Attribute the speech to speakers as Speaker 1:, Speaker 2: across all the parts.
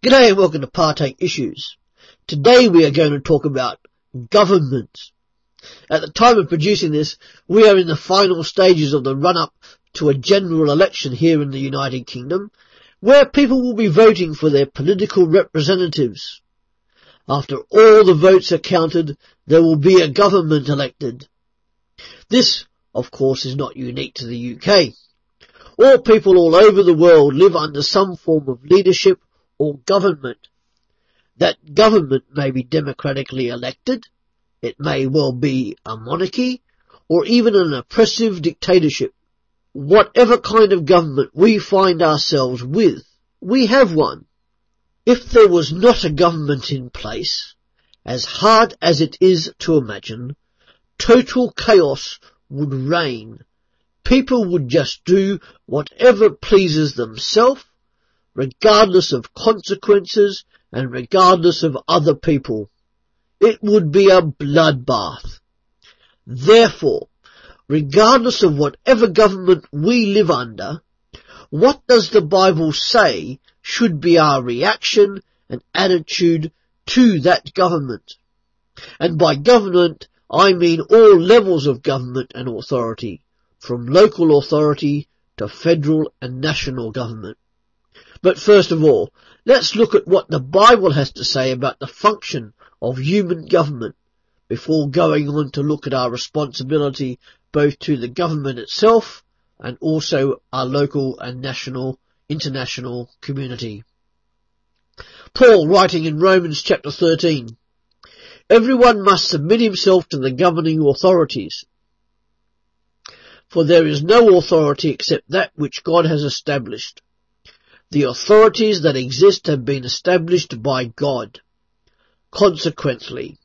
Speaker 1: G'day and welcome to Partake Issues. Today we are going to talk about government. At the time of producing this, we are in the final stages of the run-up to a general election here in the United Kingdom, where people will be voting for their political representatives. After all the votes are counted, there will be a government elected. This, of course, is not unique to the UK. All people all over the world live under some form of leadership or government. That government may be democratically elected, it may well be a monarchy, or even an oppressive dictatorship. Whatever kind of government we find ourselves with, we have one. If there was not a government in place, as hard as it is to imagine, total chaos would reign. People would just do whatever pleases themselves regardless of consequences and regardless of other people. It would be a bloodbath. Therefore, regardless of whatever government we live under, what does the Bible say should be our reaction and attitude to that government? And by government, I mean all levels of government and authority, from local authority to federal and national government. But first of all, let's look at what the Bible has to say about the function of human government before going on to look at our responsibility both to the government itself and also our local and national, international community. Paul writing in Romans chapter 13, Everyone must submit himself to the governing authorities, for there is no authority except that which God has established. The authorities that exist have been established by God. Consequently,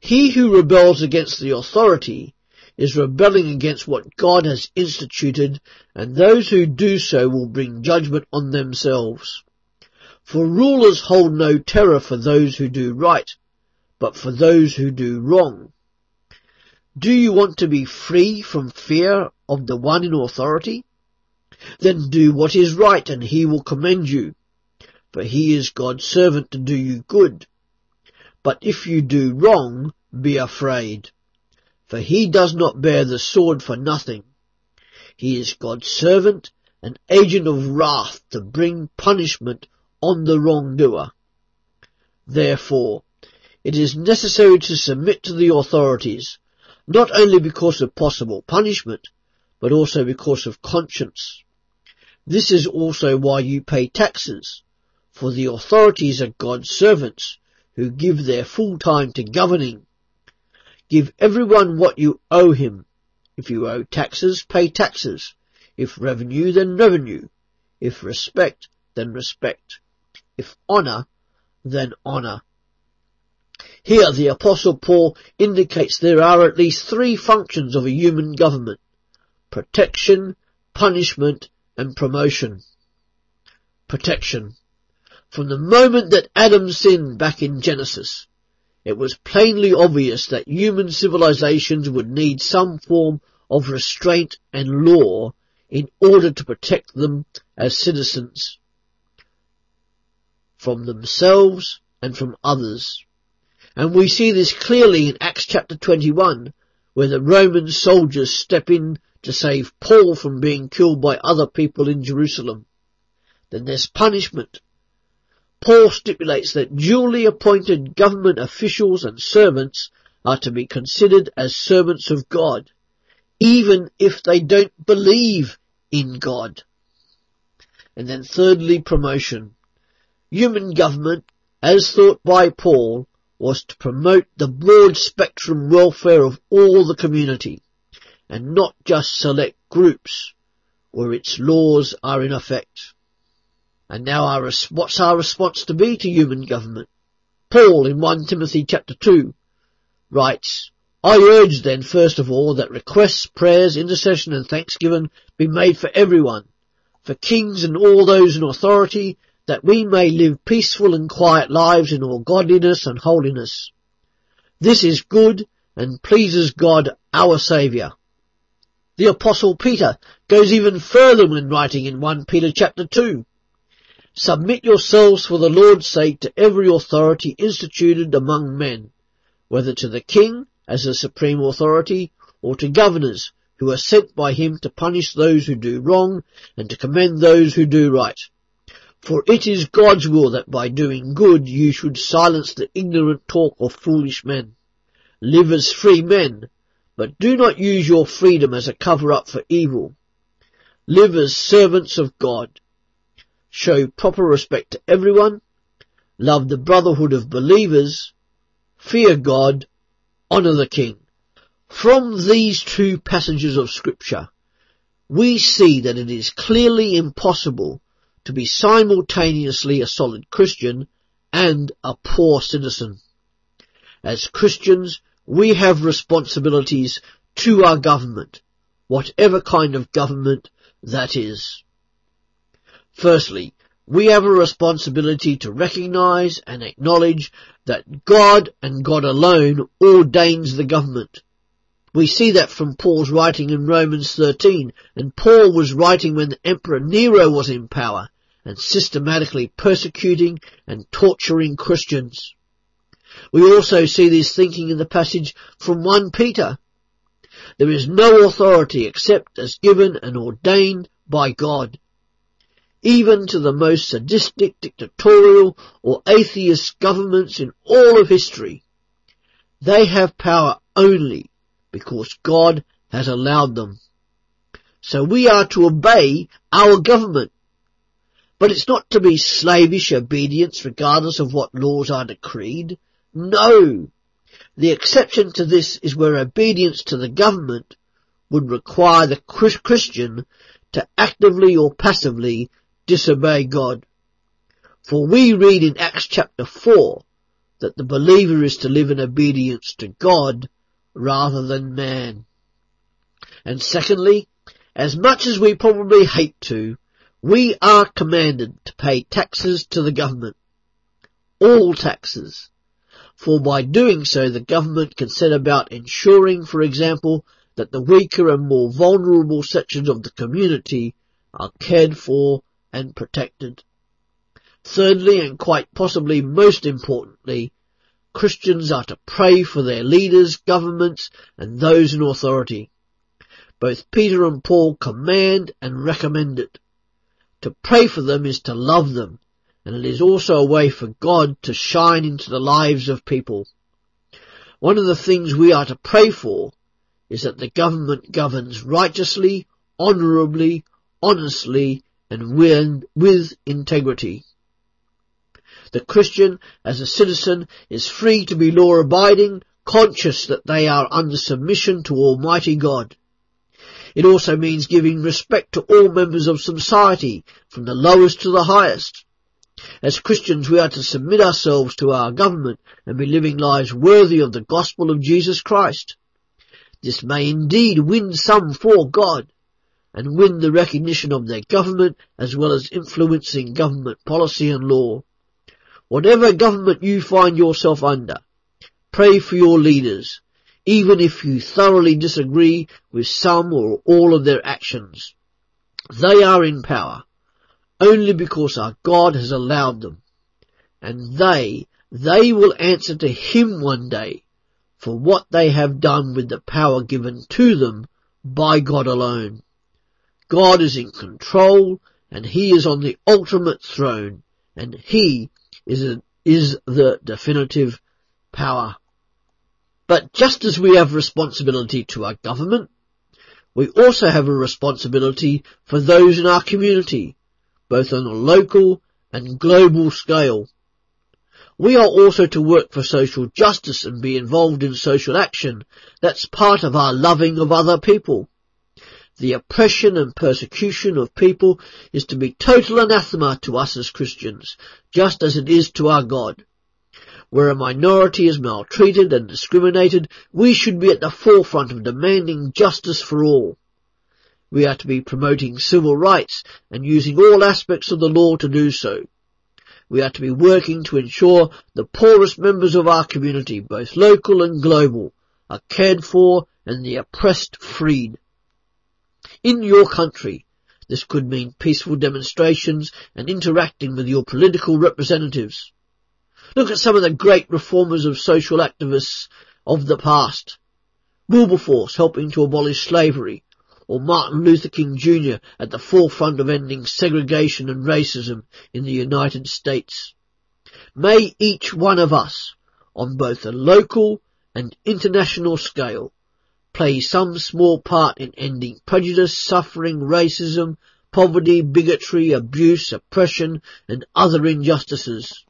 Speaker 1: he who rebels against the authority is rebelling against what God has instituted, and those who do so will bring judgment on themselves. For rulers hold no terror for those who do right, but for those who do wrong. Do you want to be free from fear of the one in authority? Then do what is right and he will commend you. For he is God's servant to do you good. But if you do wrong, be afraid. For he does not bear the sword for nothing. He is God's servant, an agent of wrath to bring punishment on the wrongdoer. Therefore, it is necessary to submit to the authorities, not only because of possible punishment, but also because of conscience. This is also why you pay taxes, for the authorities are God's servants who give their full time to governing. Give everyone what you owe him. If you owe taxes, pay taxes. If revenue, then revenue. If respect, then respect. If honour, then honour. Here the Apostle Paul indicates there are at least three functions of a human government. Protection, punishment, and promotion. Protection. From the moment that Adam sinned back in Genesis, it was plainly obvious that human civilizations would need some form of restraint and law in order to protect them as citizens from themselves and from others. And we see this clearly in Acts chapter 21, where the Roman soldiers step in to save Paul from being killed by other people in Jerusalem. Then there's punishment. Paul stipulates that duly appointed government officials and servants are to be considered as servants of God, even if they don't believe in God. And then thirdly, promotion. Human government, as thought by Paul, was to promote the broad spectrum welfare of all the community and not just select groups where its laws are in effect. And now our, what's our response to be to human government? Paul in 1 Timothy chapter 2 writes, I urge then first of all that requests, prayers, intercession and thanksgiving be made for everyone, for kings and all those in authority, that we may live peaceful and quiet lives in all godliness and holiness. This is good and pleases God our Saviour the apostle Peter goes even further when writing in 1 Peter chapter 2. Submit yourselves for the Lord's sake to every authority instituted among men, whether to the king as the supreme authority or to governors who are sent by him to punish those who do wrong and to commend those who do right. For it is God's will that by doing good you should silence the ignorant talk of foolish men. Live as free men, but do not use your freedom as a cover-up for evil. Live as servants of God. Show proper respect to everyone. Love the brotherhood of believers. Fear God. Honour the King. From these two passages of scripture, we see that it is clearly impossible to be simultaneously a solid Christian and a poor citizen. As Christians, we have responsibilities to our government, whatever kind of government that is. Firstly, we have a responsibility to recognize and acknowledge that God and God alone ordains the government. We see that from Paul's writing in Romans 13, and Paul was writing when the Emperor Nero was in power, and systematically persecuting and torturing Christians. We also see this thinking in the passage from 1 Peter. There is no authority except as given and ordained by God. Even to the most sadistic, dictatorial or atheist governments in all of history, they have power only because God has allowed them. So we are to obey our government but it's not to be slavish obedience regardless of what laws are decreed. No. The exception to this is where obedience to the government would require the Christian to actively or passively disobey God. For we read in Acts chapter 4 that the believer is to live in obedience to God rather than man. And secondly, as much as we probably hate to, we are commanded to pay taxes to the government. All taxes. For by doing so the government can set about ensuring, for example, that the weaker and more vulnerable sections of the community are cared for and protected. Thirdly, and quite possibly most importantly, Christians are to pray for their leaders, governments, and those in authority. Both Peter and Paul command and recommend it. To pray for them is to love them, and it is also a way for God to shine into the lives of people. One of the things we are to pray for is that the government governs righteously, honourably, honestly, and with, integrity. The Christian, as a citizen, is free to be law-abiding, conscious that they are under submission to Almighty God. It also means giving respect to all members of society, from the lowest to the highest. As Christians, we are to submit ourselves to our government and be living lives worthy of the gospel of Jesus Christ. This may indeed win some for God and win the recognition of their government as well as influencing government policy and law. Whatever government you find yourself under, pray for your leaders even if you thoroughly disagree with some or all of their actions. They are in power only because our God has allowed them. And they, they will answer to Him one day for what they have done with the power given to them by God alone. God is in control and He is on the ultimate throne and He is, a, is the definitive power. But just as we have responsibility to our government, we also have a responsibility for those in our community, both on a local and global scale. We are also to work for social justice and be involved in social action. That's part of our loving of other people. The oppression and persecution of people is to be total anathema to us as Christians, just as it is to our God. Where a minority is maltreated and discriminated, we should be at the forefront of demanding justice for all. We are to be promoting civil rights and using all aspects of the law to do so. We are to be working to ensure the poorest members of our community, both local and global, are cared for and the oppressed freed. In your country, This could mean peaceful demonstrations and interacting with your political representatives. Look at some of the great reformers of social activists of the past. Wilberforce helping to abolish slavery, or Martin Luther King Jr. at the forefront of ending segregation and racism in the United States. May each one of us, on both a local and international scale, play some small part in ending prejudice, suffering, racism, poverty, bigotry, abuse, oppression, and other injustices.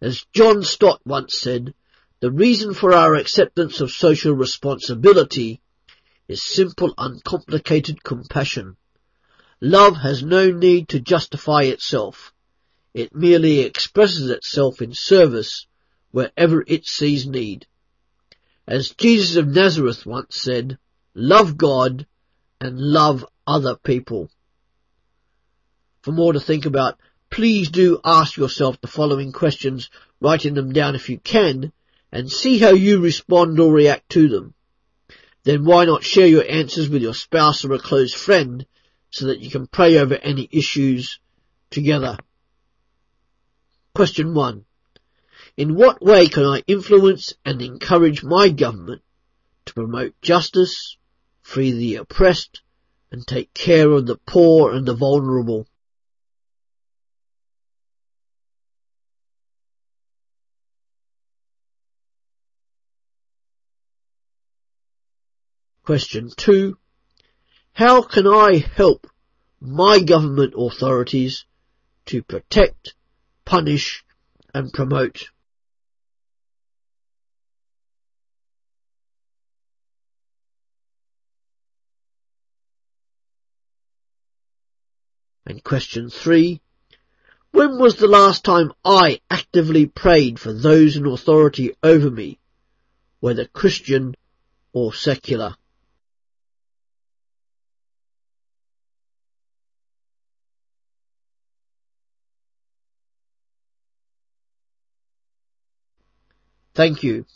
Speaker 1: As John Stott once said, the reason for our acceptance of social responsibility is simple, uncomplicated compassion. Love has no need to justify itself. It merely expresses itself in service wherever it sees need. As Jesus of Nazareth once said, love God and love other people. For more to think about, please do ask yourself the following questions, writing them down if you can, and see how you respond or react to them. Then why not share your answers with your spouse or a close friend so that you can pray over any issues together. Question 1. In what way can I influence and encourage my government to promote justice, free the oppressed, and take care of the poor and the vulnerable? Question 2. How can I help my government authorities to protect, punish and promote And question three, when was the last time I actively prayed for those in authority over me, whether Christian or secular? Thank you.